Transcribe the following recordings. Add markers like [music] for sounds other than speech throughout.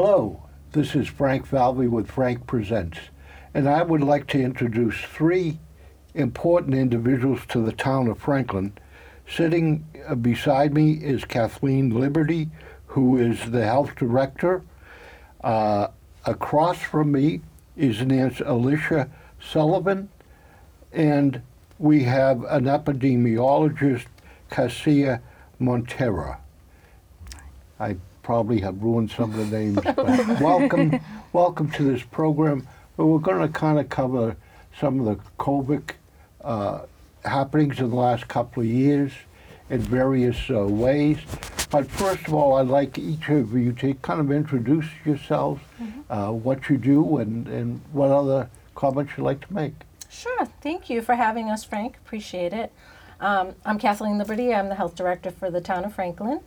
Hello, this is Frank Falvey with Frank Presents, and I would like to introduce three important individuals to the town of Franklin. Sitting uh, beside me is Cathleen Liberty, who is the health director. Uh, across from me is Nancy Alicia Sullivan, and we have an epidemiologist, Cassia Monteiro. I probably have ruined some of the names, but [laughs] welcome, welcome to this program. But we're going to kind of cover some of the COVID uh, happenings in the last couple of years in various uh, ways. But first of all, I'd like each of you to kind of introduce yourselves, uh, what you do, and, and what other comments you'd like to make. Sure. Thank you for having us, Frank. Appreciate it. Um, I'm Cathleen Liberty. I'm the health director for the town of Franklin.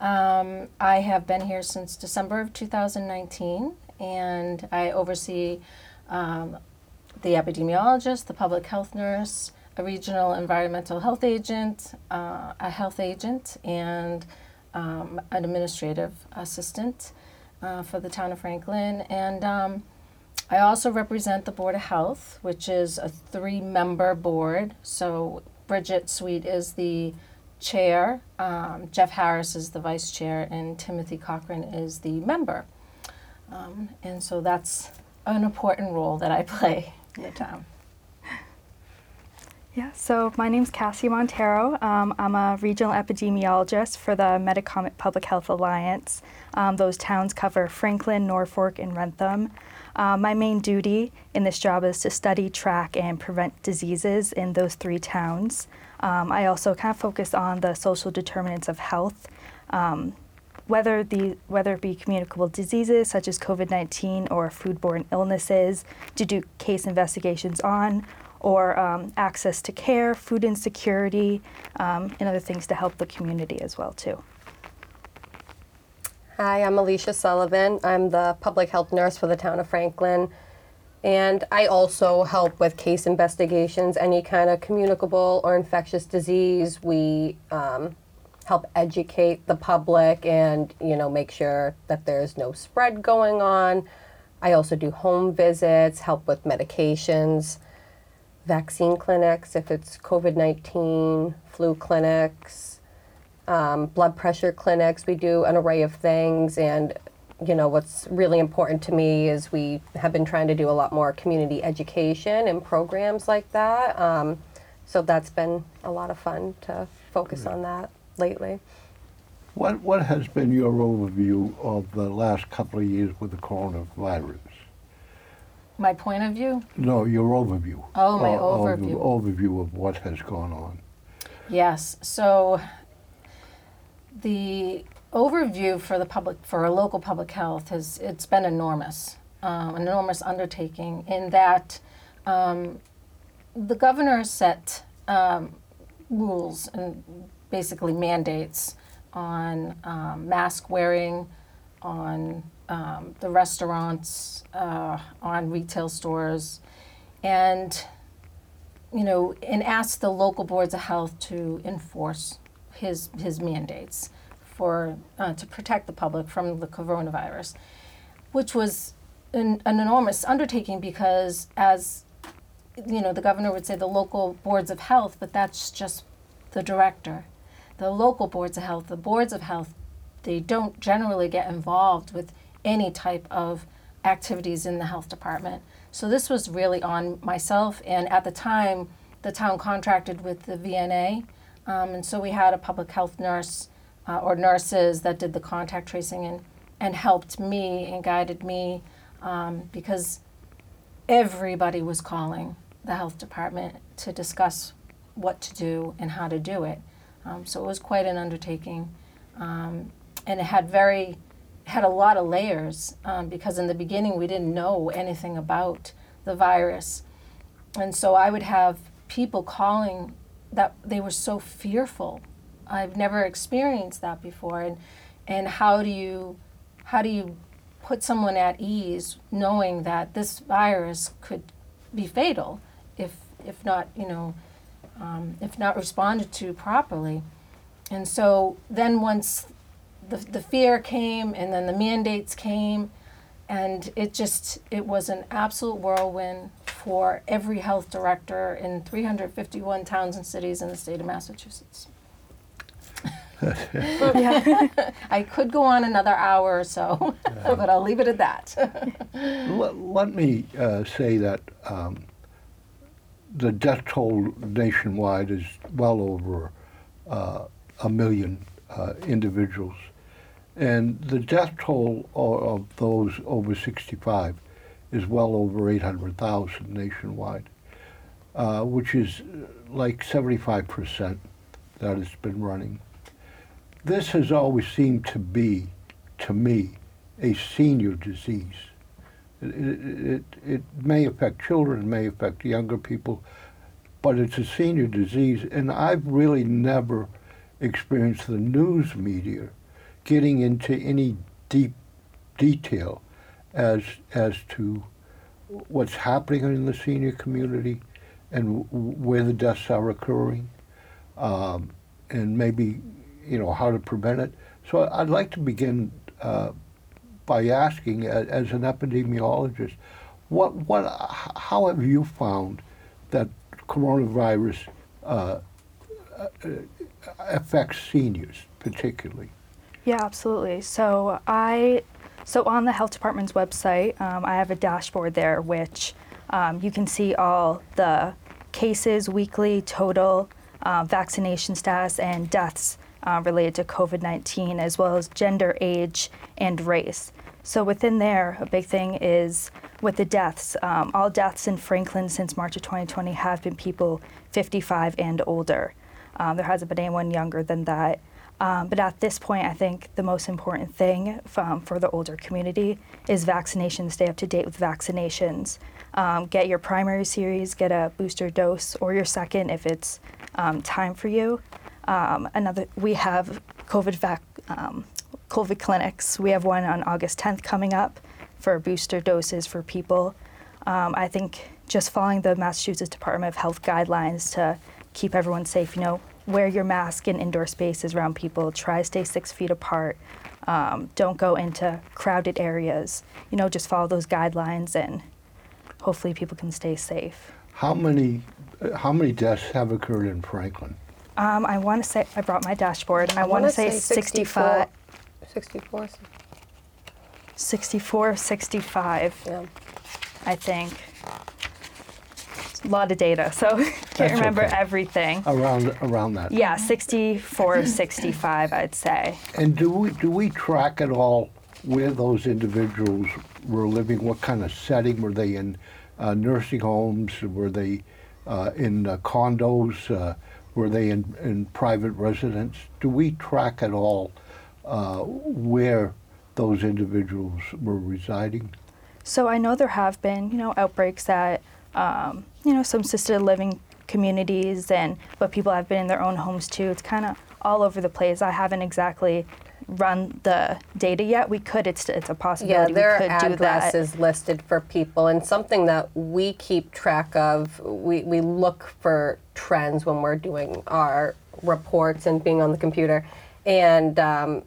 Um, I have been here since December of 2019, and I oversee um, the epidemiologist, the public health nurse, a regional environmental health agent, uh, a health agent, and um, an administrative assistant uh, for the town of Franklin. And um, I also represent the Board of Health, which is a three member board. So Bridget Sweet is the chair, um, Jeff Harris is the vice chair, and Timothy Cochran is the member. Um, and so that's an important role that I play in the town. Yeah, so my name's Cassie Monteiro. Um, I'm a regional epidemiologist for the Metacomet Public Health Alliance. Um, those towns cover Franklin, Norfolk, and Wrentham. Uh, my main duty in this job is to study, track, and prevent diseases in those three towns. Um, I also kind of focus on the social determinants of health, um, whether the whether it be communicable diseases such as COVID-19 or foodborne illnesses, to do case investigations on, or um, access to care, food insecurity, um, and other things to help the community as well too. Hi, I'm Alicia Sullivan. I'm the public health nurse for the town of Franklin. And I also help with case investigations, any kind of communicable or infectious disease. We um, help educate the public and, you know, make sure that there's no spread going on. I also do home visits, help with medications, vaccine clinics if it's COVID 19, flu clinics, um, blood pressure clinics. We do an array of things. And, you know, what's really important to me is we have been trying to do a lot more community education and programs like that. Um, so that's been a lot of fun to focus on that lately. What, what has been your overview of the last couple of years with the coronavirus? My point of view? No, your overview. Oh, my O- of- overview. Overview of what has gone on. Yes. So the overview for the public for local public health has it's been enormous, um, an enormous undertaking in that um, the governor set um, rules and basically mandates on um, mask wearing, on um, the restaurants, uh, on retail stores, and you know, and asked the local boards of health to enforce his his mandates for uh, to protect the public from the coronavirus, which was an, an enormous undertaking because as you know, the governor would say the local boards of health, but that's just the director. The local boards of health, the boards of health, they don't generally get involved with any type of activities in the health department. So this was really on myself, and at the time, the town contracted with the VNA, um, and so we had a public health nurse uh, or nurses that did the contact tracing and, and helped me and guided me um, because everybody was calling the health department to discuss what to do and how to do it. Um, so it was quite an undertaking, um, and it had very had a lot of layers um, because in the beginning we didn't know anything about the virus, and so I would have people calling that they were so fearful. I've never experienced that before, and and how do you how do you put someone at ease knowing that this virus could be fatal if if not you know um, if not responded to properly? And so then once the, the fear came and then the mandates came and it just it was an absolute whirlwind for every health director in 351 towns and cities in the state of massachusetts yeah. [laughs] i could go on another hour or so but i'll leave it at that [laughs] Let, let me uh, say that um, the death toll nationwide is well over uh, a million uh, individuals. And the death toll of those over 65 is well over 800,000 nationwide, uh, which is uh, like 75% that it's been running. This has always seemed to be, to me, a senior disease. It, it, it, may affect children, may affect younger people, but it's a senior disease, and I've really never experienced the news media getting into any deep detail as as to what's happening in the senior community and where the deaths are occurring, um, and maybe you know how to prevent it. So I'd like to begin uh, by asking, as an epidemiologist, what what how have you found that coronavirus uh, uh, affects seniors particularly? Yeah, absolutely. So I, so on the health department's website, um, I have a dashboard there which um, you can see all the cases weekly, total, uh, vaccination status, and deaths uh, related to COVID-19, as well as gender, age, and race. So within there, a big thing is with the deaths. Um, all deaths in Franklin since March of 2020 have been people 55 and older. Um, there hasn't been anyone younger than that. Um, but at this point, I think the most important thing um, for the older community is vaccinations. Stay up to date with vaccinations. Um, get your primary series, get a booster dose, or your second if it's um, time for you. Um, another, we have COVID vac, um, COVID clinics. We have one on August 10th coming up for booster doses for people. Um, I think just following the Massachusetts Department of Health guidelines to keep everyone safe. You know, wear your mask in indoor spaces around people. Try stay six feet apart. Um, don't go into crowded areas. You know, just follow those guidelines, and hopefully people can stay safe. How many how many deaths have occurred in Franklin? Um, I want to say I brought my dashboard. I, want wanna to say, 65, 64. 64, 65. Yeah. I think. A lot of data, so [laughs] can't That's remember okay. everything. Around around that. Yeah, 64, [laughs] 65, I'd say. And do we do we track at all where those individuals were living? What kind of setting were they in? Uh, nursing homes? Were they uh, in uh, condos? Were they in, in private residence? Do we track at all uh, where those individuals were residing? So I know there have been, you know, outbreaks at, um, you know, some assisted living communities, and but people have been in their own homes too. It's kind of all over the place. I haven't exactly run the data yet. We could. It's it's a possibility. Yeah, there we are could do that. addresses listed for people, and something that we keep track of. We we look for trends when we're doing our reports and being on the computer, and um,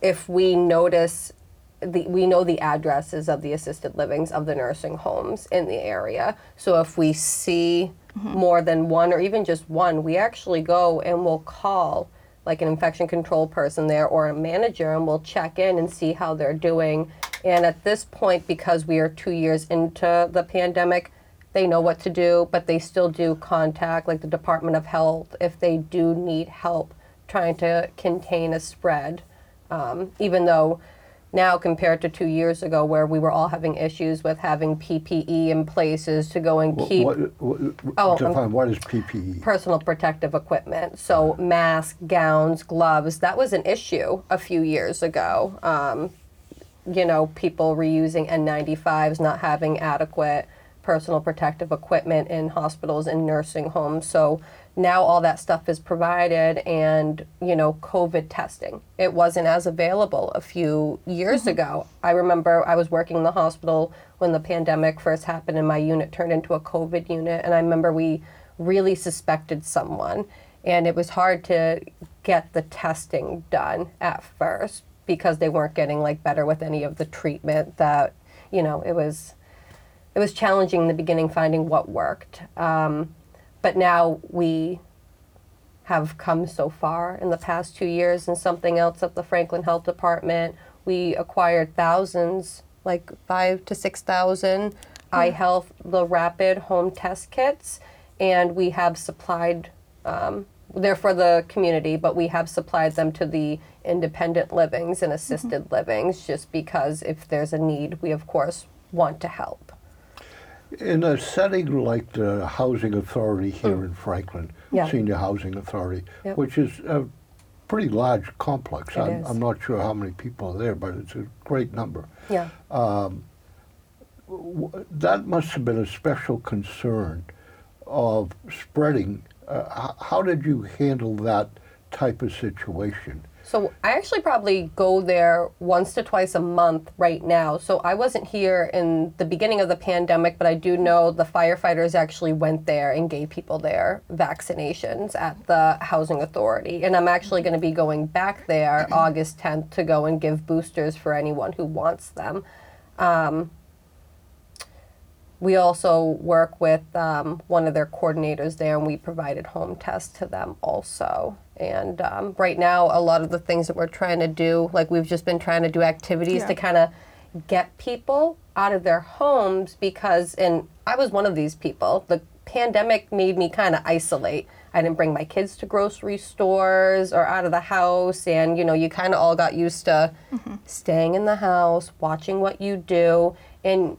if we notice. The, we know the addresses of the assisted livings of the nursing homes in the area. So if we see more than one or even just one, we actually go and we'll call like an infection control person there or a manager and we'll check in and see how they're doing. And at this point, because we are two years into the pandemic, they know what to do, but they still do contact like the Department of Health if they do need help trying to contain a spread. Um, even though now compared to two years ago where we were all having issues with having PPE in places to go and Wh- keep What, what, Oh, um, define what is PPE? personal protective equipment. So masks, gowns, gloves. That was an issue a few years ago. Um, you know, people reusing N95s, not having adequate personal protective equipment in hospitals and nursing homes. So now all that stuff is provided and, you know, COVID testing. It wasn't as available a few years mm-hmm. ago. I remember I was working in the hospital when the pandemic first happened and my unit turned into a COVID unit. And I remember we really suspected someone. and it was hard to get the testing done at first because they weren't getting like better with any of the treatment that you know it was it was challenging in the beginning finding what worked um, but now we have come so far in the past two years and something else at the franklin health department. We acquired thousands like five to six thousand iHealth the rapid home test kits and we have supplied um, they're for the community but we have supplied them to the independent livings and assisted livings just because if there's a need we of course want to help In a setting like the Housing Authority here in Franklin, Hmm. Yeah. Senior Housing Authority, Yep. which is a pretty large complex. It I'm, is. I'm not sure how many people are there, but it's a great number. yeah W- That must have been a special concern of spreading. Uh, h- how did you handle that type of situation? So I actually probably go there once to twice a month right now. So I wasn't here in the beginning of the pandemic, but I do know the firefighters actually went there and gave people their vaccinations at the housing authority. And I'm actually going to be going back there [clears throat] August 10th to go and give boosters for anyone who wants them. Um, we also work with um, one of their coordinators there, and we provided home tests to them also. And um, right now, a lot of the things that we're trying to do, like we've just been trying to do activities Yeah. to kind of get people out of their homes because, and I was one of these people. The pandemic made me kind of isolate. I didn't bring my kids to grocery stores or out of the house, and you know, you kind of all got used to staying in the house, watching what you do, and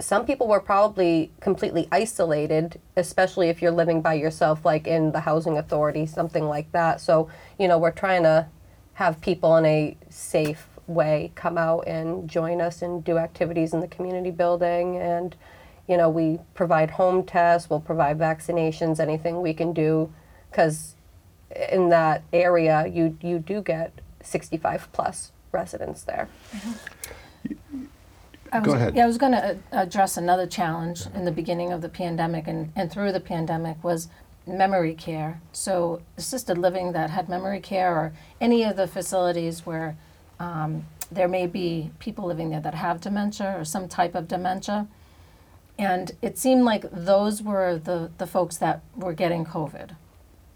some people were probably completely isolated, especially if you're living by yourself, like in the housing authority, something like that. So, you know, we're trying to have people in a safe way come out and join us and do activities in the community building. And, you know, we provide home tests, we'll provide vaccinations, anything we can do, because in that area, you, you do get 65 plus residents there. Mm-hmm. I was, Go ahead. Yeah, I was going to address another challenge in the beginning of the pandemic and, and through the pandemic was memory care. So assisted living that had memory care or any of the facilities where um, there may be people living there that have dementia or some type of dementia. And it seemed like those were the, the folks that were getting COVID.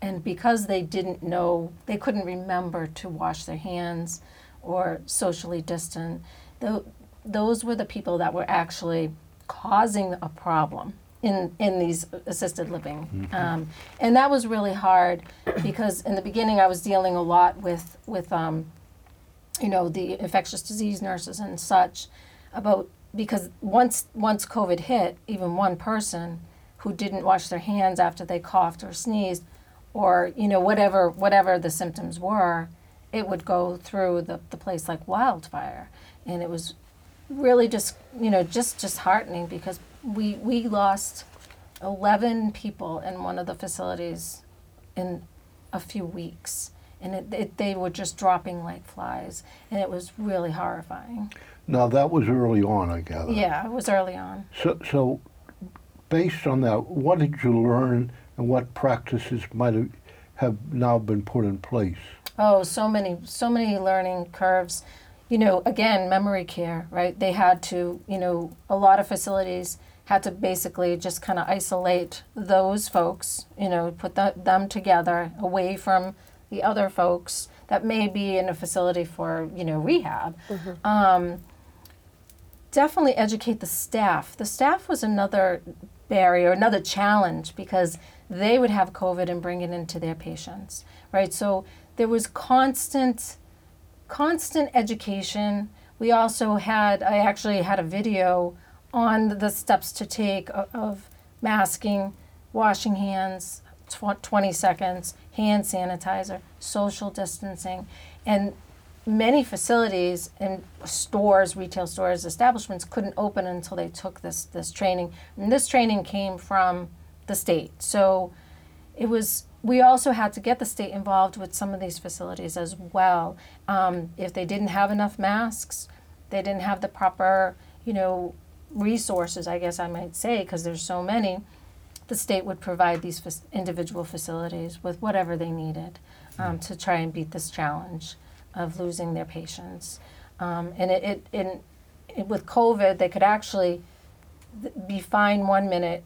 And because they didn't know, they couldn't remember to wash their hands or socially distant, tho- those were the people that were actually causing a problem in, in these assisted living. Um, and that was really hard because in the beginning I was dealing a lot with, with um, you know, the infectious disease nurses and such about because once once COVID hit, even one person who didn't wash their hands after they coughed or sneezed, or you know whatever whatever the symptoms were, it would go through the, the place like wildfire, and it was really just you know just disheartening because we we lost eleven people in one of the facilities in a few weeks. And it, it, they were just dropping like flies. And it was really horrifying. Now that was early on, I gather. yeah it was early on. So, so based on that, what did you learn and what practices might have, have now been put in place? oh so many so many learning curves you know again memory care right they had to you know a lot of facilities had to basically just kind of isolate those folks you know put the, them together away from the other folks that may be in a facility for you know rehab um, definitely educate the staff. The staff was another barrier, another challenge because they would have COVID and bring it into their patients, right? So there was constant, constant education. We also had, I actually had a video on the steps to take of, masking, washing hands, tw- 20 seconds, hand sanitizer, social distancing, and many facilities and stores, retail stores, establishments couldn't open until they took this this training. And this training came from the state. So it was we also had to get the state involved with some of these facilities as well. Um, if they didn't have enough masks, they didn't have the proper, you know, resources, I guess I might say, because there's so many. the state would provide these individual facilities with whatever they needed um, to try and beat this challenge of losing their patients. Um, and it, it, in, it, with COVID, they could actually th- be fine one minute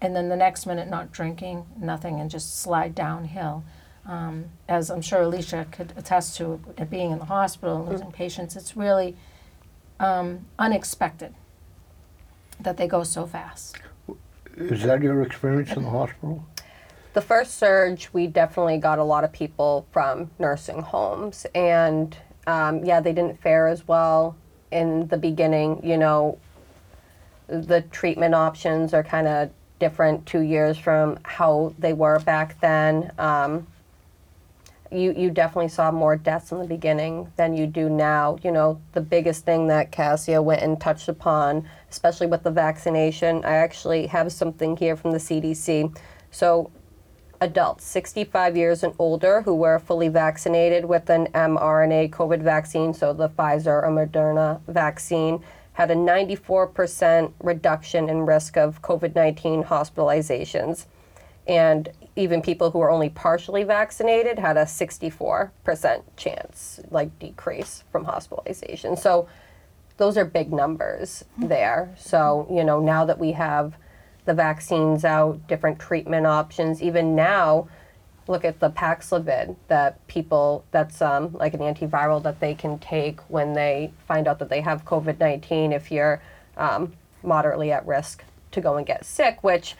and then the next minute not drinking, nothing, and just slide downhill. Um, as I'm sure Alicia could attest to, it being in the hospital and losing patients, it's really um, unexpected that they go so fast. Is that your experience in the hospital? The first surge, we definitely got a lot of people from nursing homes, and um, yeah, they didn't fare as well in the beginning. You know, the treatment options are kind of different two years from how they were back then. Um, you you definitely saw more deaths in the beginning than you do now. You know, the biggest thing that Cassia went and touched upon, especially with the vaccination. I actually have something here from the CDC. So, adults 65 years and older who were fully vaccinated with an mRNA COVID vaccine, so the Pfizer or Moderna vaccine, had a 94% reduction in risk of COVID 19 hospitalizations. And even people who were only partially vaccinated had a 64% chance, like decrease from hospitalization. So those are big numbers there. So, you know, now that we have the vaccines out, different treatment options, even now, look at the Paxlovid that people, that's um, like an antiviral that they can take when they find out that they have COVID 19 if you're um, moderately at risk to go and get sick, which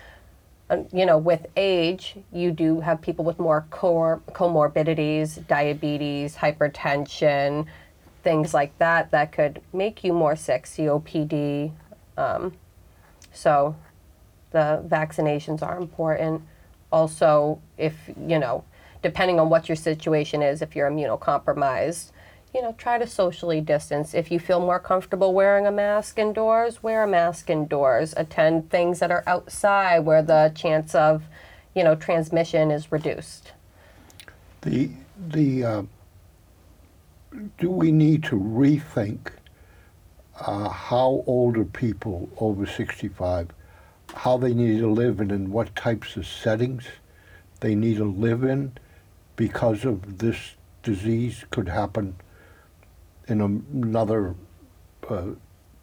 uh, you know, with age, you do have people with more cor- comorbidities, diabetes, hypertension, things like that, that could make you more sick, COPD. Um, so the vaccinations are important. Also, if, you know, depending on what your situation is, if you're immunocompromised, you know, try to socially distance. If you feel more comfortable wearing a mask indoors, wear a mask indoors. Attend things that are outside where the chance of, you know, transmission is reduced. The the uh, do we need to rethink uh, how older people over 65 how they need to live and in what types of settings they need to live in because of this disease could happen in another uh,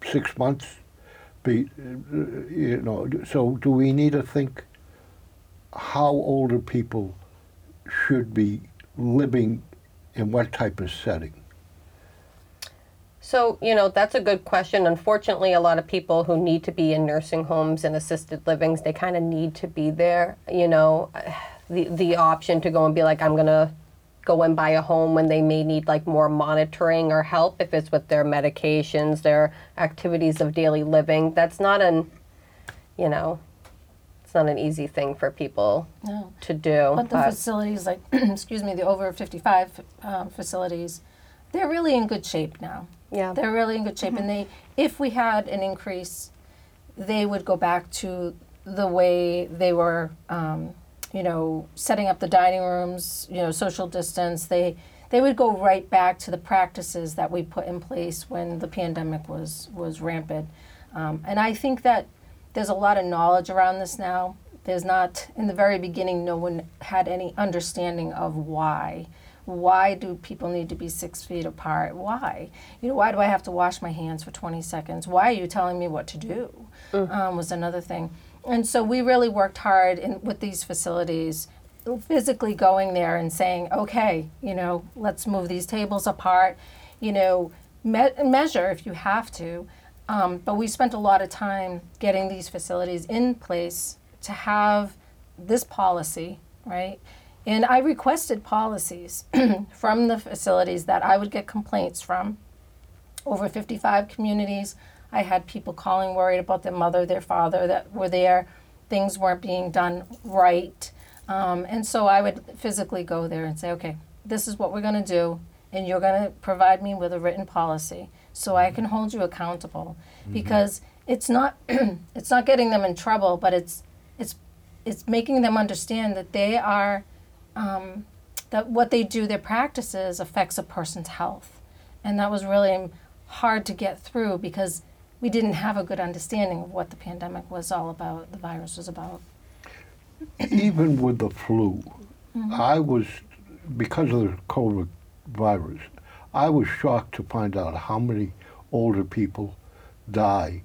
six months be you know so do we need to think how older people should be living in what type of setting? So, you know, that's a good question. Unfortunately, a lot of people who need to be in nursing homes and assisted livings, they kind of need to be there. You know, the the option to go and be like, I'm gonna go and buy a home when they may need like more monitoring or help if it's with their medications, their activities of daily living. That's not an, you know, it's not an easy thing for people No. to do. But the facilities, like, [clears throat] excuse me, the over 55 um, facilities, they're really in good shape now. Yeah. They're really in good shape, and they, if we had an increase, they would go back to the way they were, um, you know, setting up the dining rooms, you know, social distance. They they would go right back to the practices that we put in place when the pandemic was was rampant. Um, and I think that there's a lot of knowledge around this now. There's not in the very beginning, no one had any understanding of why. Why do people need to be six feet apart? Why? You know, why do I have to wash my hands for 20 seconds? Why are you telling me what to do? Um, was another thing. And so we really worked hard in, with these facilities, physically going there and saying, okay, you know, let's move these tables apart, you know, me- measure if you have to. Um, but we spent a lot of time getting these facilities in place to have this policy, right? And I requested policies [clears throat] from the facilities that I would get complaints from. Over 55 communities, I had people calling worried about their mother, their father that were there. Things weren't being done right. Um, and so I would physically go there and say, okay, this is what we're going to do, and you're going to provide me with a written policy so I can hold you accountable. Because it's not [clears throat] it's not getting them in trouble, but it's it's it's making them understand that they are um, that what they do, their practices, affects a person's health, and that was really hard to get through because we didn't have a good understanding of what the pandemic was all about, the virus was about. even with the flu, I was, because of the COVID virus, I was shocked to find out how many older people die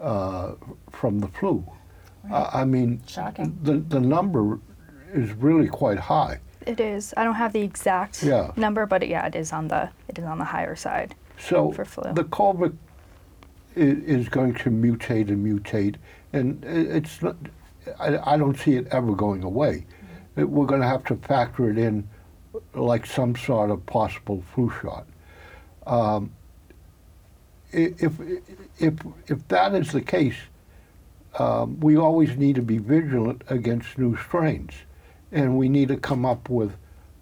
uh, from the flu. I I mean, Shocking. the, the number is really quite high. It is. I don't have the exact Yeah. number, but yeah, it is on the it is on the higher side. So For flu. the COVID is going to mutate and mutate, and i- it's not. I, I don't see it ever going away. It- we're going to have to factor it in, like some sort of possible flu shot. Um, if if if that is the case, um, we always need to be vigilant against new strains, and we need to come up with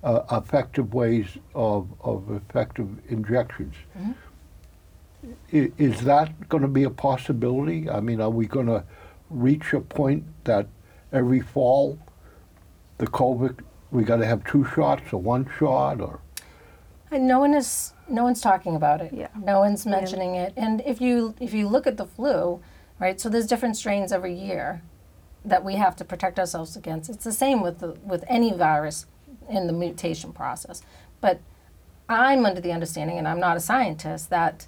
uh, effective ways of, of effective injections. I- Is that going to be a possibility? I mean, are we going to reach a point that every fall, the COVID, we got to have two shots or one shot or? And no one is no one's talking about it. Yeah. No one's mentioning it. And if you if you look at the flu, right? So there's different strains every year that we have to protect ourselves against. It's the same with the with any virus in the mutation process. But I'm under the understanding, and I'm not a scientist, that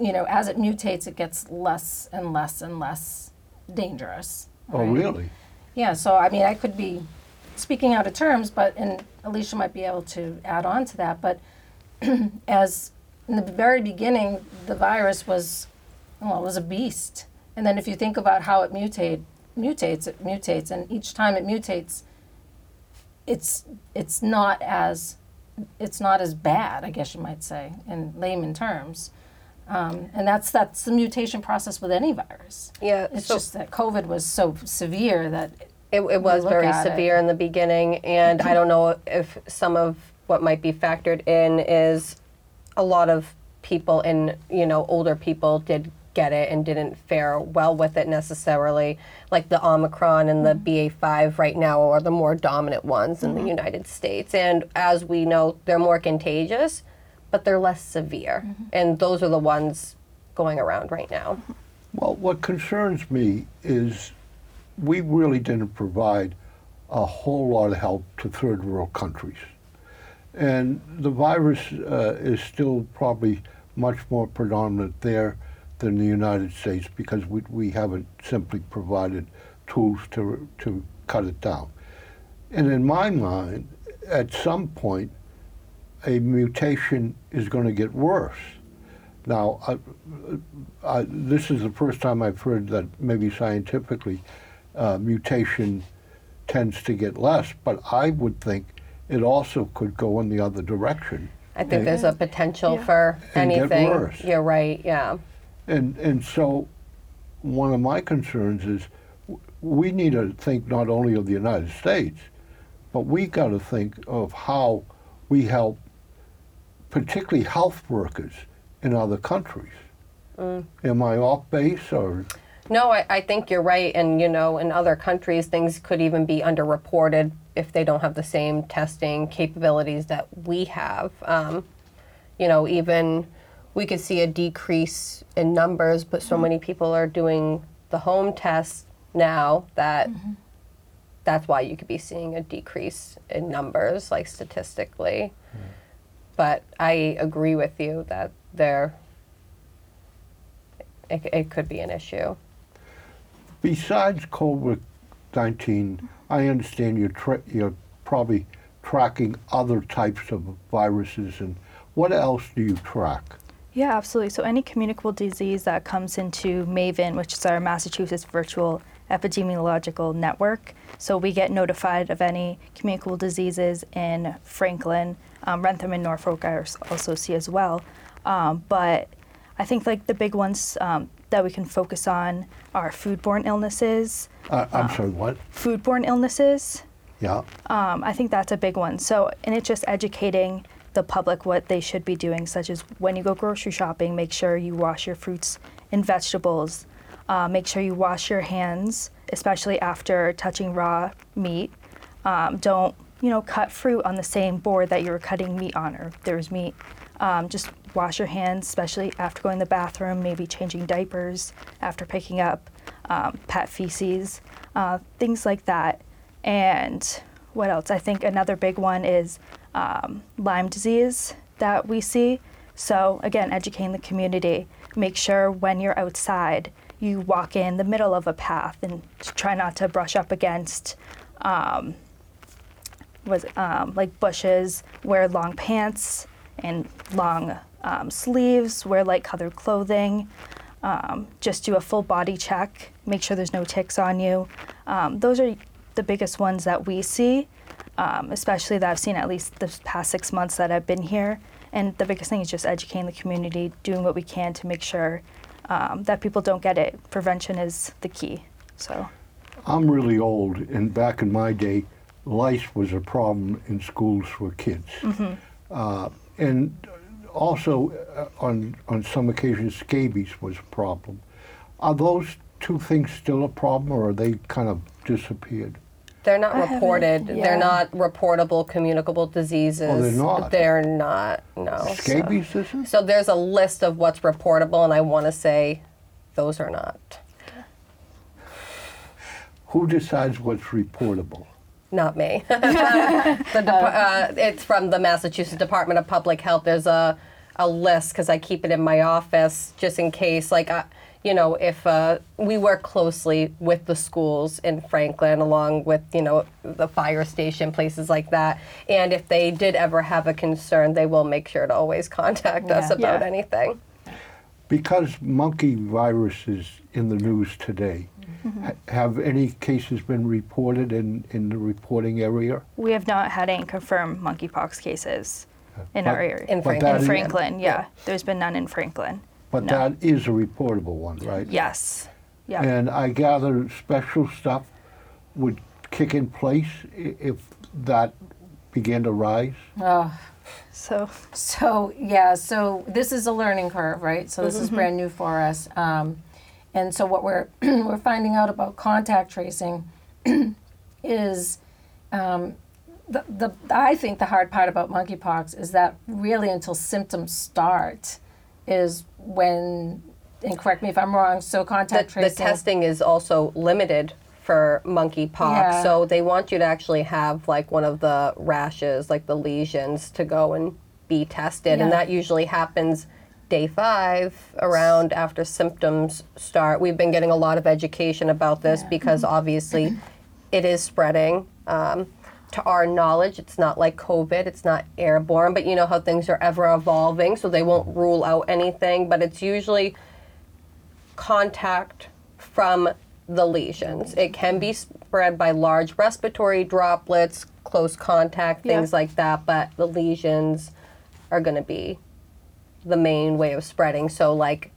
you know as it mutates, it gets less and less and less dangerous. Oh, really? Yeah, so I mean, I could be speaking out of terms, but, and Alicia might be able to add on to that, but [clears throat] as in the very beginning, the virus was, well, it was a beast. And then if you think about how it mutate, mutates, it mutates, and each time it mutates, it's, it's not as, it's not as bad, I guess you might say, in layman terms. Um, and that's, that's the mutation process with any virus. Yeah, It's so just that COVID was so severe that it, it was very at it. severe in the beginning, and I don't know if some of what might be factored in is a lot of people in you know older people did get it and didn't fare well with it necessarily. Like the Omicron and the mm-hmm. BA5 right now are the more dominant ones in the mm-hmm. United States, and as we know, they're more contagious, but they're less severe, mm-hmm. and those are the ones going around right now. Well, what concerns me is we really didn't provide a whole lot of help to third world countries. And the virus uh, is still probably much more predominant there than the United States because we, we haven't simply provided tools to, to cut it down. And in my mind, at some point, a mutation is going to get worse. Now, I, I, this is the first time I've heard that maybe scientifically uh, mutation tends to get less, but I would think it also could go in the other direction. I think And- there's a potential Yeah. for And get anything. worse. You're right. Yeah. And, and so one of my concerns is we need to think not only of the United States, but we got to think of how we help, particularly health workers in other countries. Am I off base or? No, I, I think you're right. And, you know, in other countries, things could even be underreported if they don't have the same testing capabilities that we have. Um, you know, even we could see a decrease in numbers, but so many people are doing the home test now that that's why you could be seeing a decrease in numbers, like statistically. But I agree with you that there, it, it could be an issue. Besides COVID 19, I understand you're, tra- you're probably tracking other types of viruses, and what else do you track? Yeah, absolutely. So any communicable disease that comes into MAVEN, which is our Massachusetts Virtual Epidemiological Network, so we get notified of any communicable diseases in Franklin, um, Wrentham, and Norfolk. I also see as well. Um, but I think like the big ones um, that we can focus on are foodborne illnesses, Uh, I'm sorry, what? foodborne illnesses. Yeah. Um, I think that's a big one. So, and it's just educating the public what they should be doing, such as when you go grocery shopping, make sure you wash your fruits and vegetables. Uh, make sure you wash your hands, especially after touching raw meat. Um, don't, you know, cut fruit on the same board that you were cutting meat on, or there's meat. Um, just wash your hands, especially after going to the bathroom, maybe changing diapers after picking up. um, pet feces, uh, things like that. And what else? I think another big one is um, Lyme disease that we see. So, again, educating the community. Make sure when you're outside, you walk in the middle of a path and try not to brush up against um, was um, like bushes, wear long pants and long um, sleeves, wear light colored clothing, um, just do a full body check, make sure there's no ticks on you. Um, those are the biggest ones that we see, um, especially that I've seen at least the past six months that I've been here. And the biggest thing is just educating the community, doing what we can to make sure um, that people don't get it. Prevention is the key. So. I'm really old, and back in my day, lice was a problem in schools for kids. Uh, and also, uh, on, on some occasions, scabies was a problem. Are those two things still a problem, or are they kind of disappeared? They're not I reported. yeah. They're not reportable communicable diseases. Oh, they're not? They're not. No. Scabies isn't? So there's a list of what's reportable, and I want to say those are not. Who decides what's reportable? Not me. [laughs] [laughs] the Depa- uh, it's from the Massachusetts Department of Public Health. There's a, a list because I keep it in my office just in case. Like, uh, you know, if uh, we work closely with the schools in Franklin, along with you know the fire station, places like that, and if they did ever have a concern, they will make sure to always contact us about Yeah. anything. Because monkey virus is in the news today, ha- have any cases been reported in, in the reporting area? We have not had any confirmed monkeypox cases in But- our area. In But Franklin. in is- Franklin, yeah. There's been none in Franklin. But No. that is a reportable one, right? Yes. Yeah. And I gather special stuff would kick in place i- if that began to rise? Oh, So So yeah, so this is a learning curve, right? So this is brand new for us, um, and so what we're [clears throat] we're finding out about contact tracing [clears throat] is um, the the I think the hard part about monkeypox is that really until symptoms start is when and correct me if I'm wrong. So the, contact the tracing. testing is also limited for monkeypox, Yeah. so they want you to actually have like one of the rashes, like the lesions, to go and be tested, Yeah. and that usually happens day five around after symptoms start. We've been getting a lot of education about this because obviously it is spreading. Um, to our knowledge, it's not like COVID, it's not airborne, but you know how things are ever evolving, so they won't rule out anything, but it's usually contact from the lesions. It can be spread by large respiratory droplets, close contact, Yeah. things like that, but the lesions are going to be the main way of spreading. So, like,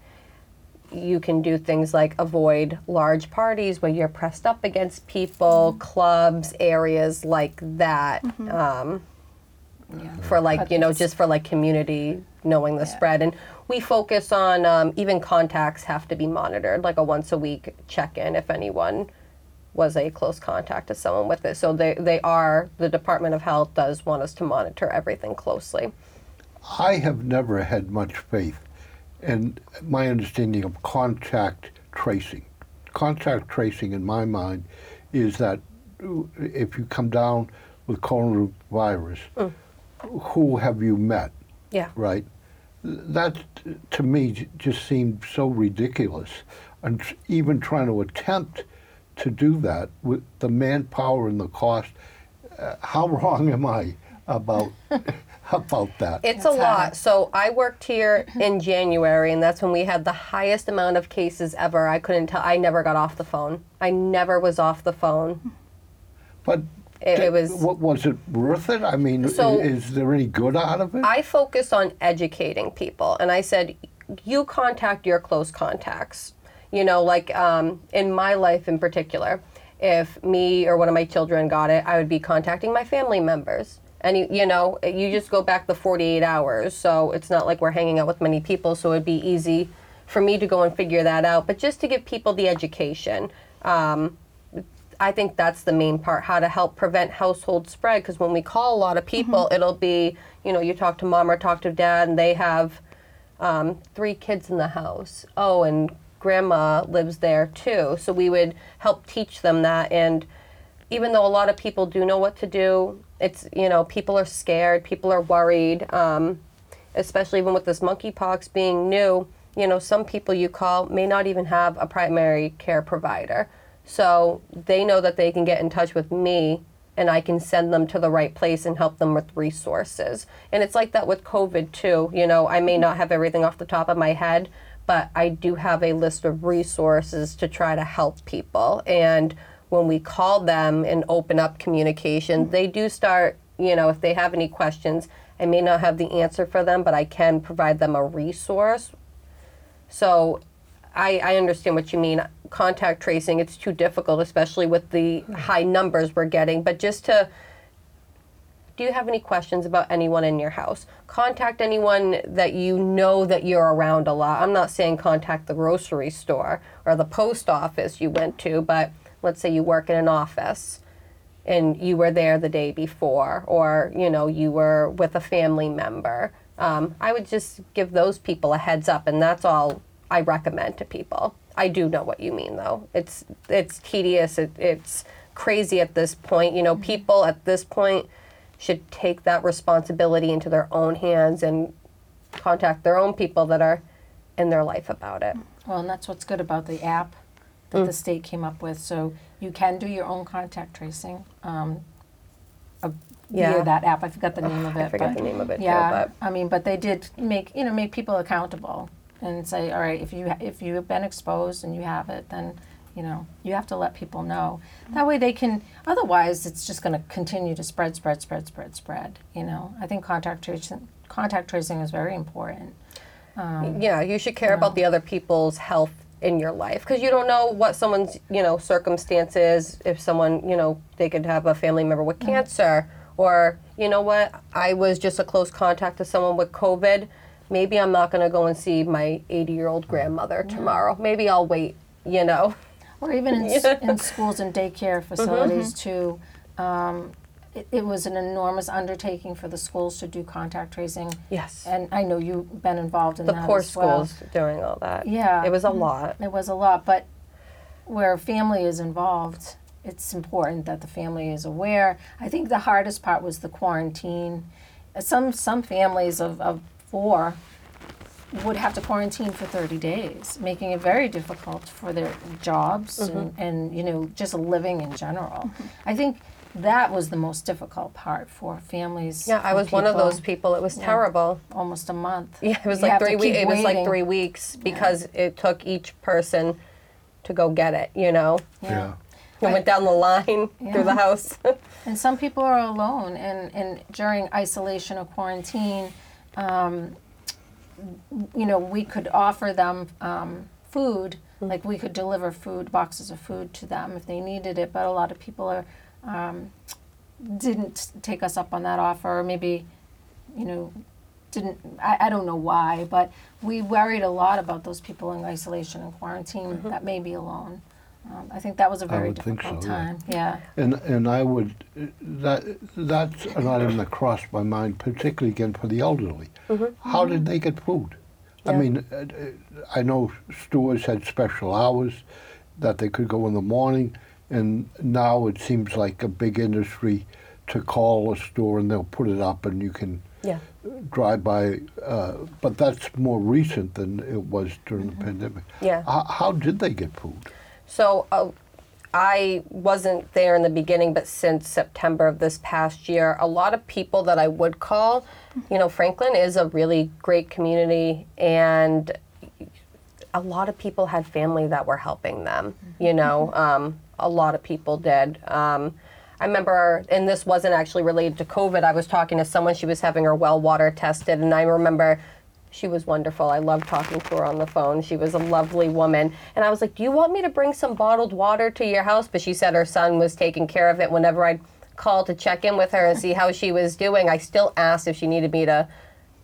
you can do things like avoid large parties where you're pressed up against people, clubs, areas like that. Um, for like But you know just for like community knowing the spread. And we focus on um, even contacts have to be monitored like a once a week check-in if anyone was a close contact to someone with it. So they, they are the department of health does want us to monitor everything closely. I have never had much faith in my understanding of contact tracing. Contact tracing, in my mind, is that if you come down with coronavirus, who have you met, yeah right? That, to me, j- just seemed so ridiculous. And even trying to attempt to do that with the manpower and the cost, uh, how [laughs] wrong am I about, about that? It's a That's lot. So I worked here in January, and that's when we had the highest amount of cases ever. I couldn't tell. I never got off the phone. I never was off the phone. But It, it was. What was it worth it? I mean, So- is there any good out of it? I focus on educating people, and I said, you contact your close contacts. You know, like um, in my life in particular, if me or one of my children got it, I would be contacting my family members. And you, you know, you just go back the 48 hours, so it's not like we're hanging out with many people, so it'd be easy for me to go and figure that out. But just to give people the education, um, I think that's the main part how to help prevent household spread. Because when we call a lot of people, it'll be, you know, you talk to mom or talk to dad, and they have um, three kids in the house. Oh, and grandma lives there too. So we would help teach them that. And even though a lot of people do know what to do, it's, you know, people are scared, people are worried, um, especially even with this monkeypox being new. You know, some people you call may not even have a primary care provider. So they know that they can get in touch with me and I can send them to the right place and help them with resources. And it's like that with COVID too. You know, I may not have everything off the top of my head, but I do have a list of resources to try to help people. And when we call them and open up communication, they do start, you know, if they have any questions, I may not have the answer for them, but I can provide them a resource. So I, I understand what you mean. Contact tracing, it's too difficult, especially with the high numbers we're getting. But just to, do you have any questions about anyone in your house? Contact anyone that you know that you're around a lot. I'm not saying contact the grocery store or the post office you went to, but let's say you work in an office and you were there the day before, or you know you were with a family member. Um, I would just give those people a heads up, and that's all I recommend to people. I do know what you mean, though. It's it's tedious. It, it's crazy at this point. You know, people at this point should take that responsibility into their own hands and contact their own people that are in their life about it. Well, and that's what's good about the app that the state came up with. So you can do your own contact tracing um, uh, Yeah. via that app. I forgot the name of it. I forget but the name of it, Yeah, but- I mean, but they did make you know make people accountable and say, all right, if you if you have been exposed and you have it, then you know you have to let people know. That way they can. Otherwise, it's just going to continue to spread, spread, spread, spread, spread. You know, I think contact tracing contact tracing is very important. yeah, you should care about the other people's health in your life because you don't know what someone's you know circumstances. If someone you know they could have a family member with mm-hmm. cancer, or you know what, I was just a close contact to someone with COVID. Maybe I'm not going to go and see my 80 year old mm-hmm. grandmother tomorrow. Maybe I'll wait. You know. Or even in, s- Yeah. [laughs] in schools and daycare facilities mm-hmm. too. Um, it, it was an enormous undertaking for the schools to do contact tracing. Yes. And I know you've been involved in the that poor as well. schools doing all that. Yeah. It was a lot. It was a lot, but where family is involved, it's important that the family is aware. I think the hardest part was the quarantine. Uh, Some some families of, of four would have to quarantine for 30 days, making it very difficult for their jobs Mm-hmm. and, and you know just living in general. I think that was the most difficult part for families. Yeah, I for was one of those people. It was terrible. Almost a month. Yeah, it was You like have to three weeks. keep It was like waiting. three weeks because it took each person to go get it. You know, Yeah. it went down the line through the house. [laughs] And some people are alone, and, and during isolation or quarantine, um, you know, we could offer them um, food, like we could deliver food, boxes of food to them if they needed it. But a lot of people are um, didn't take us up on that offer, or maybe, you know, didn't. I, I don't know why, but we worried a lot about those people in isolation and quarantine that may be alone. Um, I think that was a very would think difficult so, yeah. time. Yeah. And, and I would, that, that's an item that crossed my mind, particularly again for the elderly. How did they get food? I Yeah. mean, uh, uh, I know stores had special hours that they could go in the morning, and now it seems like a big industry to call a store and they'll put it up and you can yeah. drive by. Uh, but that's more recent than it was during the pandemic. Yeah. How, how did they get food? So uh, I wasn't there in the beginning, but since September of this past year, a lot of people that I would call, you know, Franklin is a really great community, and a lot of people had family that were helping them. You know, um, a lot of people did. Um, I remember, and this wasn't actually related to COVID. I was talking to someone. She was having her well water tested, and I remember she was wonderful. I loved talking to her on the phone. She was a lovely woman. And I was like, Do you want me to bring some bottled water to your house? But she said her son was taking care of it. Whenever I'd call to check in with her and see how she was doing, I still asked if she needed me to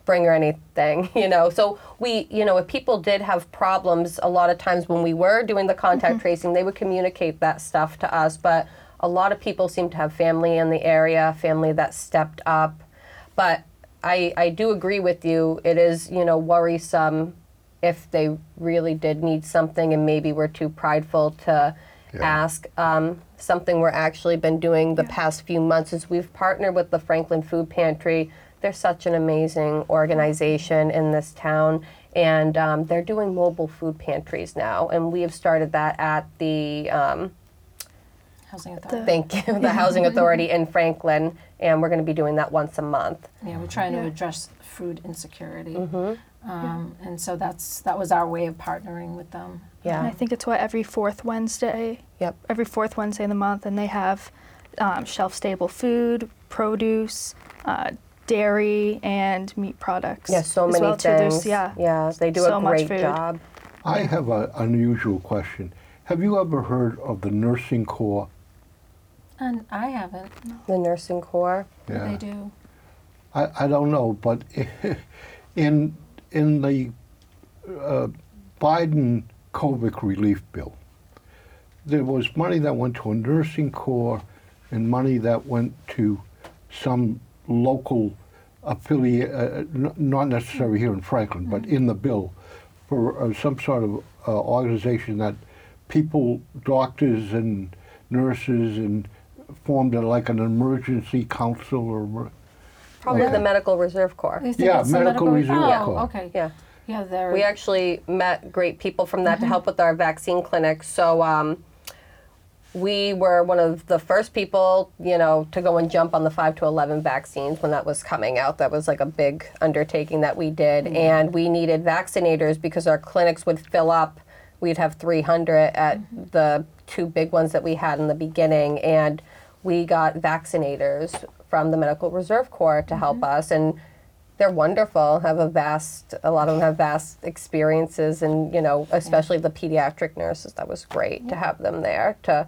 bring her anything, [laughs] you know. So we, you know, if people did have problems, a lot of times when we were doing the contact tracing, they would communicate that stuff to us. But a lot of people seem to have family in the area, family that stepped up. But I, I do agree with you. It is, you know, worrisome if they really did need something and maybe we're too prideful to Yeah. ask. Um, something we're actually been doing the past few months is we've partnered with the Franklin Food Pantry. They're such an amazing organization in this town, and um, they're doing mobile food pantries now. And we have started that at the um, Housing authority. thank you, the Housing Authority in Franklin, and we're going to be doing that once a month. Yeah, we're trying to address food insecurity. Mm-hmm. Um, and so that's that was our way of partnering with them. And I Yeah. think it's what every fourth Wednesday. Yep. Every fourth Wednesday of the month, and they have um, shelf-stable food, produce, uh, dairy, and meat products. Yeah, so many well, things. yeah. yeah, they do so a much great food. job. I have an unusual question. Have you ever heard of the nursing corps? And I haven't. The nursing corps. What do they do? I, I don't know, but [laughs] in in the uh, Biden COVID relief bill, there was money that went to a nursing corps and money that went to some local affiliate, uh, n- not necessarily here in Franklin, but in the bill for uh, some sort of uh, organization that people, doctors and nurses, and formed a, like an emergency council or. Probably Okay. the Medical Reserve Corps. Yeah, it's the Medical Reserve oh, Corps. okay. Yeah. Yeah, they're. We actually met great people from that to help with our vaccine clinic. So um, we were one of the first people, you know, to go and jump on the 5 to 11 vaccines when that was coming out. That was like a big undertaking that we did. Mm-hmm. And we needed vaccinators because our clinics would fill up. We'd have 300 at mm-hmm. the two big ones that we had in the beginning. And we got vaccinators from the Medical Reserve Corps to help mm-hmm. us. And they're wonderful. Have a vast. A lot of them have vast experiences, and you know, especially the pediatric nurses. That was great to have them there to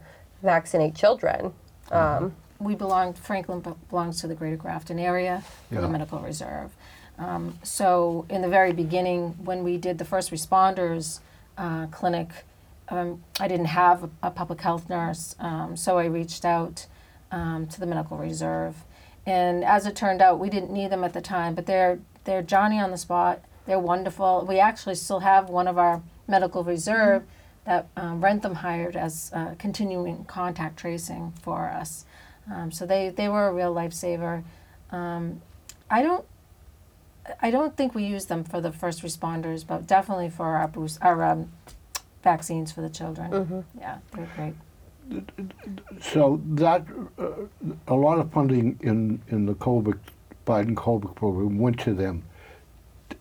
vaccinate children. Um, we belong, Franklin be- belongs to the Greater Grafton area, for Yeah. the Medical Reserve. Um, so in the very beginning, when we did the first responders uh, clinic, um, I didn't have a, a public health nurse, um, so I reached out um, to the Medical Reserve. And as it turned out, we didn't need them at the time, but they're they're Johnny on the spot. They're wonderful. We actually still have one of our medical reserve that um, Wrentham hired as uh, continuing contact tracing for us. Um, so they, they were a real lifesaver. Um, I don't I don't think we use them for the first responders, but definitely for our boost our um, vaccines for the children. Yeah, they're great. So that uh, a lot of funding in in the COVID Biden COVID program went to them.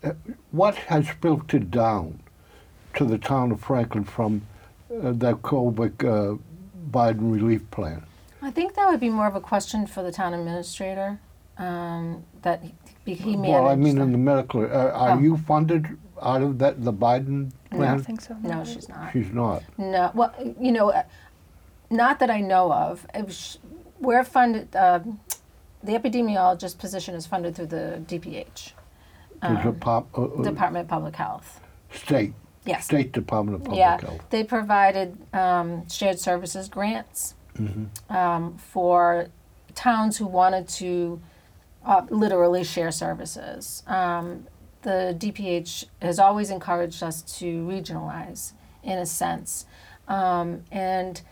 Uh, What has filtered down to the town of Franklin from uh, that COVID uh, Biden relief plan? I think that would be more of a question for the town administrator. Um, that he, he managed. Well, I mean, that. in the medical, uh, are Oh. you funded out of that the Biden I plan? don't think so. no, she's not. She's not. No, well, you know, uh, not that I know of. It was, we're funded. Um, the epidemiologist position is funded through the DPH, The Um, Depart- uh, uh, Department of Public Health. state Yes. State Department of Public yeah, Health. they provided um, shared services grants Mm-hmm. um, for towns who wanted to uh, literally share services. Um, the DPH has always encouraged us to regionalize, in a sense, um, and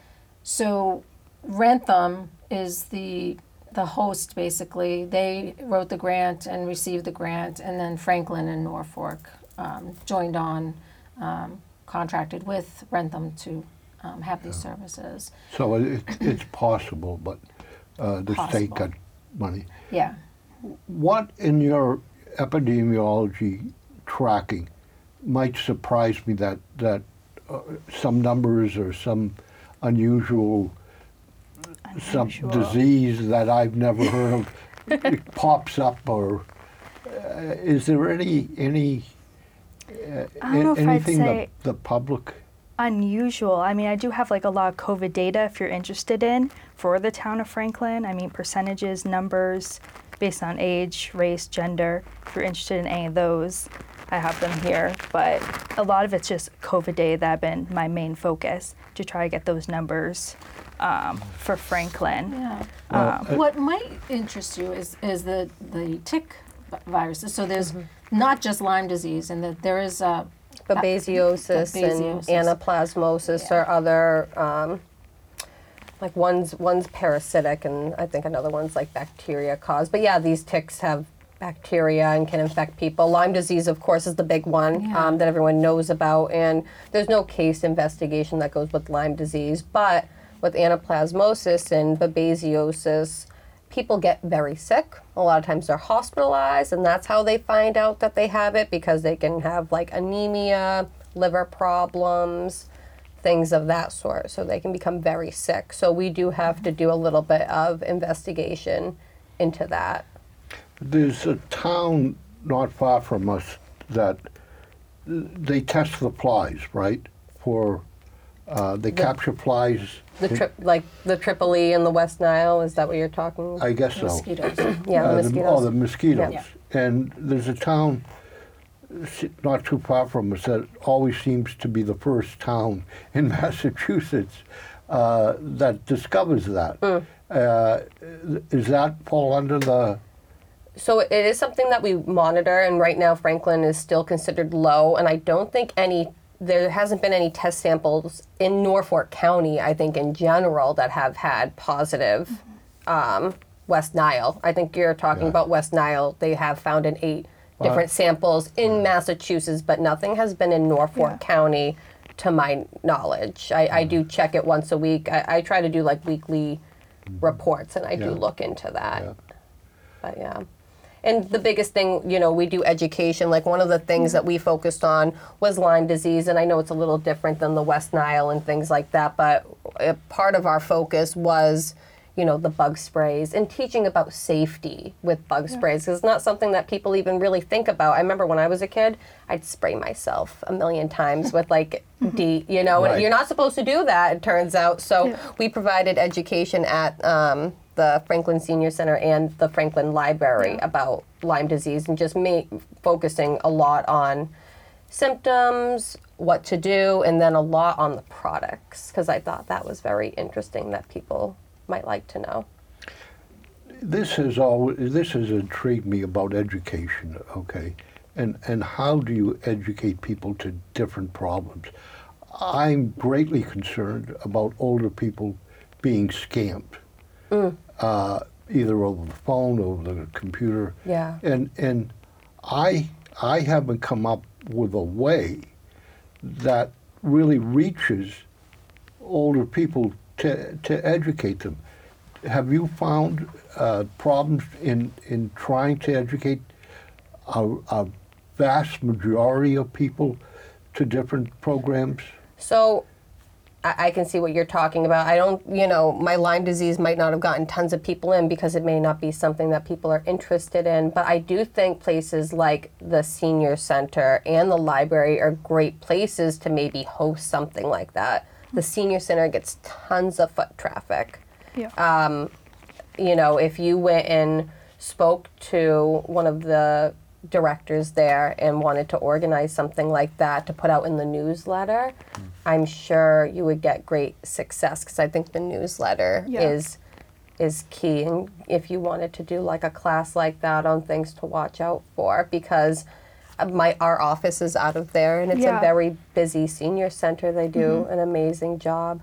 so Wrentham is the the host basically. They wrote the grant and received the grant, and then Franklin and Norfolk um, joined on, um, contracted with Wrentham to um, have these services. So it, it's possible, but uh, the state Possible. got money. Yeah. What in your epidemiology tracking might surprise me that that uh, some numbers or some unusual, some Unusual. disease that I've never heard of it [laughs] pops up or uh, is there any any I don't know if I'd anything say- the, the public unusual. I mean, I do have like a lot of COVID data if you're interested in for the town of Franklin. I mean, percentages, numbers based on age, race, gender. If you're interested in any of those, I have them here. But a lot of it's just COVID data that have been my main focus to try to get those numbers um, for Franklin. Yeah. Well, Um, uh, what might interest you is, is the, the tick viruses. So there's not just Lyme disease, and that there is a, babesiosis, Babesiosis. and anaplasmosis Yeah. are other um, like one's one's parasitic and I think another one's like bacteria caused. But yeah, these ticks have bacteria and can infect people. Lyme disease, of course, is the big one Yeah. um, that everyone knows about, and there's no case investigation that goes with Lyme disease, but with anaplasmosis and babesiosis, people get very sick. A lot of times they're hospitalized, and that's how they find out that they have it because they can have like anemia, liver problems, things of that sort. So they can become very sick. So we do have to do a little bit of investigation into that. There's a town not far from us that uh, they test the flies, right? For uh, they capture flies. The trip, like the Tripoli and the West Nile, is that what you're talking? About? I guess so. Mosquitoes. yeah, Uh, the the- mosquitoes. oh, the mosquitoes. Yeah. And there's a town s- not too far from us that always seems to be the first town [laughs] in Massachusetts uh, that discovers that. Mm. Uh, is that fall under the? So it is something that we monitor, and right now Franklin is still considered low, and I don't think any. There hasn't been any test samples in Norfolk County, I think in general, that have had positive um, West Nile. I think you're talking Yeah. about West Nile. They have found in eight Wow. different samples in Massachusetts, but nothing has been in Norfolk Yeah. County, to my knowledge. I, I do check it once a week. I, I try to do like weekly reports, and I do Yeah. look into that. Yeah. But yeah. And the biggest thing, you know, we do education. Like one of the things that we focused on was Lyme disease, and I know it's a little different than the West Nile and things like that. But uh, part of our focus was, you know, the bug sprays and teaching about safety with bug sprays. 'cause it's not something that people even really think about. I remember when I was a kid, I'd spray myself a million times with like [laughs] D, you know, Right. and you're not supposed to do that. It turns out. So Yeah. we provided education at um, the Franklin Senior Center and the Franklin Library about Lyme disease and just me focusing a lot on symptoms, what to do, and then a lot on the products because I thought that was very interesting that people might like to know. This has always this has intrigued me about education. Okay, and and how do you educate people to different problems? I'm greatly concerned about older people being scammed, uh, either over the phone, over the computer. Yeah. And and I I haven't come up with a way that really reaches older people to to educate them. Have you found uh, problems in in trying to educate a, a vast majority of people to different programs? So I, I can see what you're talking about. I don't, you know, my Lyme disease might not have gotten tons of people in because it may not be something that people are interested in. But I do think places like the senior center and the library are great places to maybe host something like that. The hmm. senior center gets tons of foot traffic Yeah. Um, you know, if you went and spoke to one of the directors there and wanted to organize something like that to put out in the newsletter, hmm. I'm sure you would get great success because I think the newsletter Yeah. is is key and if you wanted to do like a class like that on things to watch out for because uh, my our office is out of there and it's Yeah. a very busy senior center they do an amazing job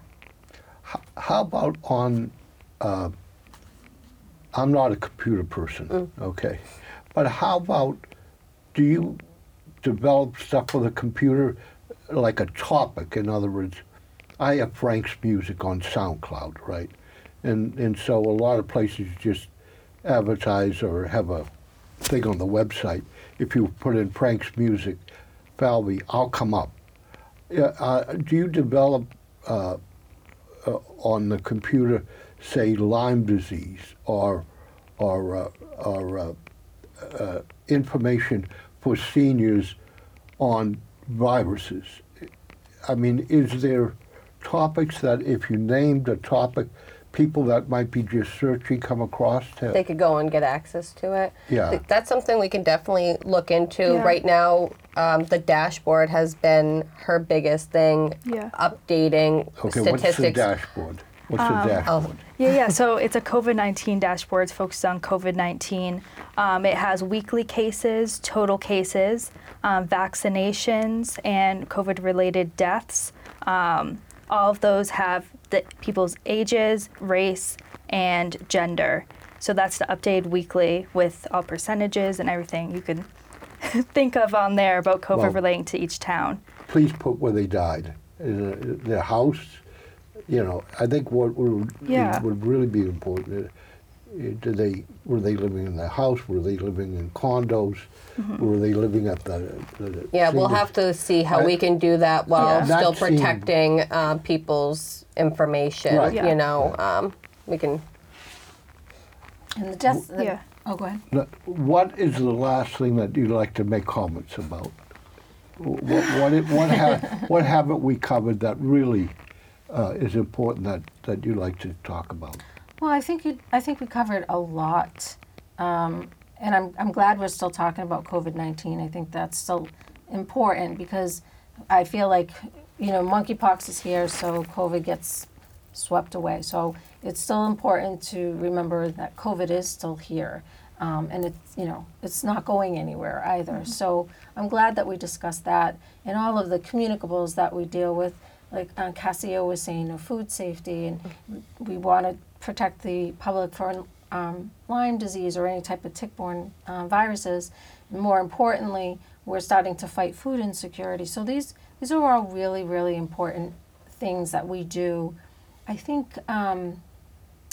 How about on? Uh, I'm not a computer person, okay, but how about? Do you develop stuff for the computer, like a topic? In other words, I have Frank's music on SoundCloud, right, and and so a lot of places just advertise or have a thing on the website. If you put in Frank's music, Falvey, I'll come up. Uh, do you develop uh, uh, on the computer, say Lyme disease or or uh, or uh, uh, information for seniors on viruses. I mean, is there topics that if you named a topic, people that might be just searching come across to? they could go and get access to it. Yeah. Th- That's something we can definitely look into. Yeah. Right now, um, the dashboard has been her biggest thing, Yeah. updating okay, what's the statistics. dashboard? What's the dashboard? Yeah, yeah. So it's a COVID 19 dashboard it's focused on COVID 19. Um, it has weekly cases, total cases, um, vaccinations, and COVID related deaths. Um, all of those have the people's ages, race, and gender. So that's the updated weekly with all percentages and everything you can [laughs] think of on there about COVID Well- relating to each town. Please put where they died. Uh, Their house, you know, I think what would, Yeah. would really be important, uh, did they, were they living in the house? Were they living in condos? Mm-hmm. Were they living at the? the Yeah, we'll have to see how I- we can do that while Yeah. still protecting uh, people's information. Right. Yeah. You know, um, we can. And the death. The, Yeah. Oh, go ahead. What is the last thing that you'd like to make comments about? What, what, it- what, ha- what haven't we covered that really uh, is important that, that you'd like to talk about? Well, I think you, I think we covered a lot, um, and I'm I'm glad we're still talking about COVID nineteen. I think that's still important because I feel like you know monkeypox is here, so COVID gets swept away. So it's still important to remember that COVID is still here, um, and it's you know it's not going anywhere either. So I'm glad that we discussed that and all of the communicables that we deal with. Like uh, Cassia was saying, of food safety, and we want to protect the public from um, Lyme disease or any type of tick-borne uh, viruses. More importantly, we're starting to fight food insecurity. So these these are all really really important things that we do. I think um,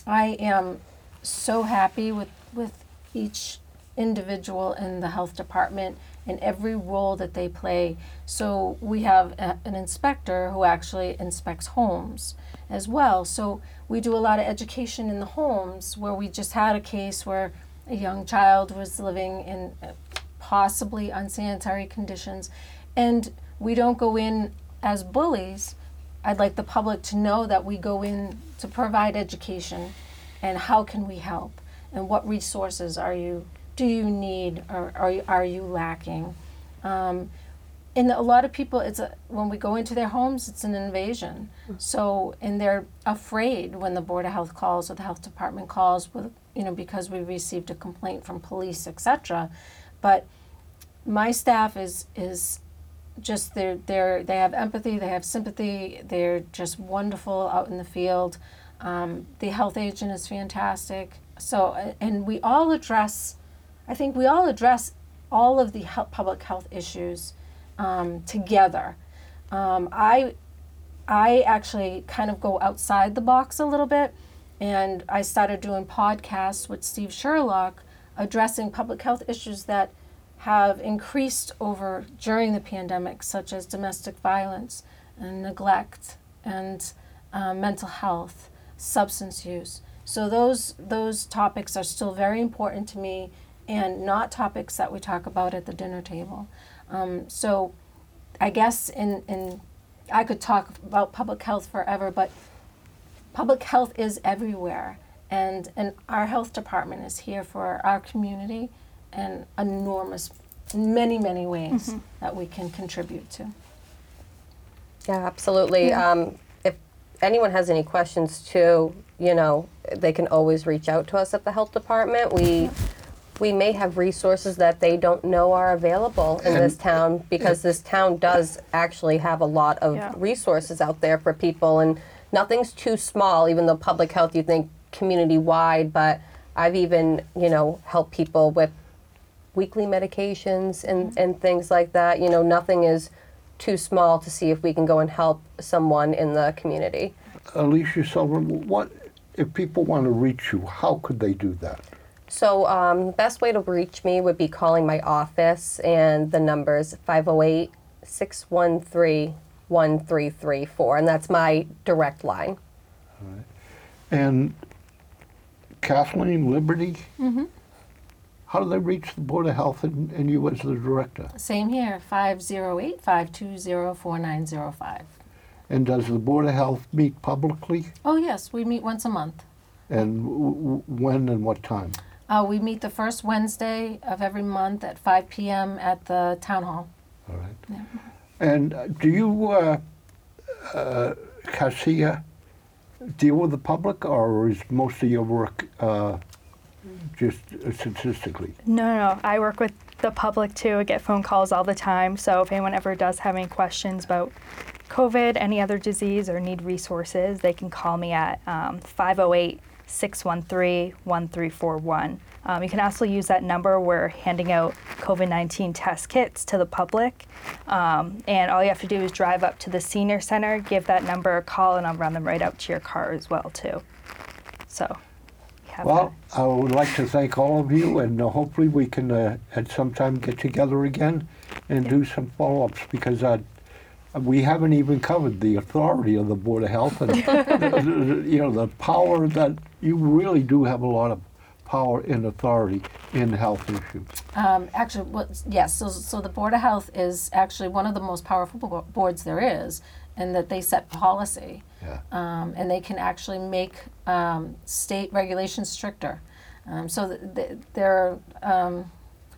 I am so happy with with each individual in the health department and every role that they play. So we have a, an inspector who actually inspects homes as well. So we do a lot of education in the homes where we just had a case where a young child was living in uh, possibly unsanitary conditions and we don't go in as bullies. I'd like the public to know that we go in to provide education and how can we help and what resources are you do you need or are you, are you lacking? Um, and a lot of people it's a, when we go into their homes it's an invasion. So and they're afraid when the board of health calls or the health department calls with you know because we received a complaint from police etc but my staff is is just they're they're they have empathy they have sympathy they're just wonderful out in the field. Um, the health agent is fantastic. So and we all address i think we all address all of the health, public health issues um, together um, i i actually kind of go outside the box a little bit and i started doing podcasts with steve sherlock addressing public health issues that have increased over during the pandemic, such as domestic violence and neglect and um, mental health, substance use. So those those topics are still very important to me, and not topics that we talk about at the dinner table. Um, so, I guess in in I could talk about public health forever, but public health is everywhere, and and our health department is here for our community and enormous, many, many ways that we can contribute to. Yeah, absolutely. Um, if anyone has any questions too, you know, they can always reach out to us at the health department. We we may have resources that they don't know are available in this town because this town does actually have a lot of Yeah. resources out there for people and nothing's too small even though public health you think community wide but I've even, you know, helped people with weekly medications and, mm-hmm. and things like that. You know, nothing is too small to see if we can go and help someone in the community. Alicia Sullivan, what, if people want to reach you, how could they do that? So, um, the best way to reach me would be calling my office, and the number's 508 613 1334, and that's my direct line. And Cathleen Liberty? Mm-hmm. How do they reach the Board of Health and, and you as the director? Same here, 508 520 4905. And does the Board of Health meet publicly? Oh, yes, we meet once a month. And w- w- when and what time? Uh, we meet the first Wednesday of every month at 5 p.m. at the town hall. All right. And uh, do you, uh, uh, Cassia, deal with the public, or is most of your work uh, just uh, statistically? No, no, no. I work with the public too. I get phone calls all the time. So if anyone ever does have any questions about COVID, any other disease, or need resources, they can call me at um, 508 613 1341. Um, You can also use that number. We're handing out COVID 19 test kits to the public. Um, and all you have to do is drive up to the senior center, give that number a call, and I'll run them right out to your car as well, too. So, Well, that. I would like to thank all of you, and uh, hopefully we can uh, at some time get together again and do some follow-ups because uh, we haven't even covered the authority of the Board of Health and [laughs] you know the power that you really do have a lot of power and authority in health issues. Um, actually, what, yes, so, so the Board of Health is actually one of the most powerful bo- boards there is, in that they set policy. Yeah. Um, and they can actually make um, state regulations stricter. Um, so th- th- they're, um,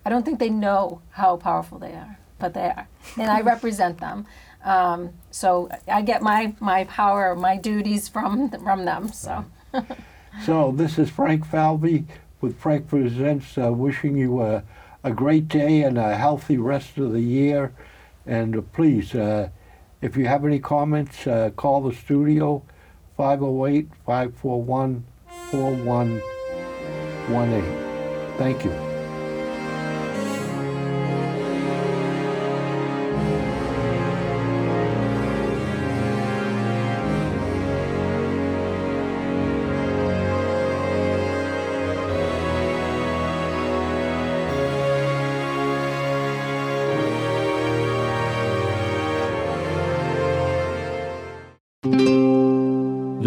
I don't think they know how powerful they are, but they are. And I [laughs] represent them. Um, so I get my, my power, my duties from, from them, so. So this is Frank Falvey with Frank Presents, uh, wishing you a, a great day and a healthy rest of the year. And uh, please, uh, if you have any comments, uh, call the studio 508 541 4118. Thank you.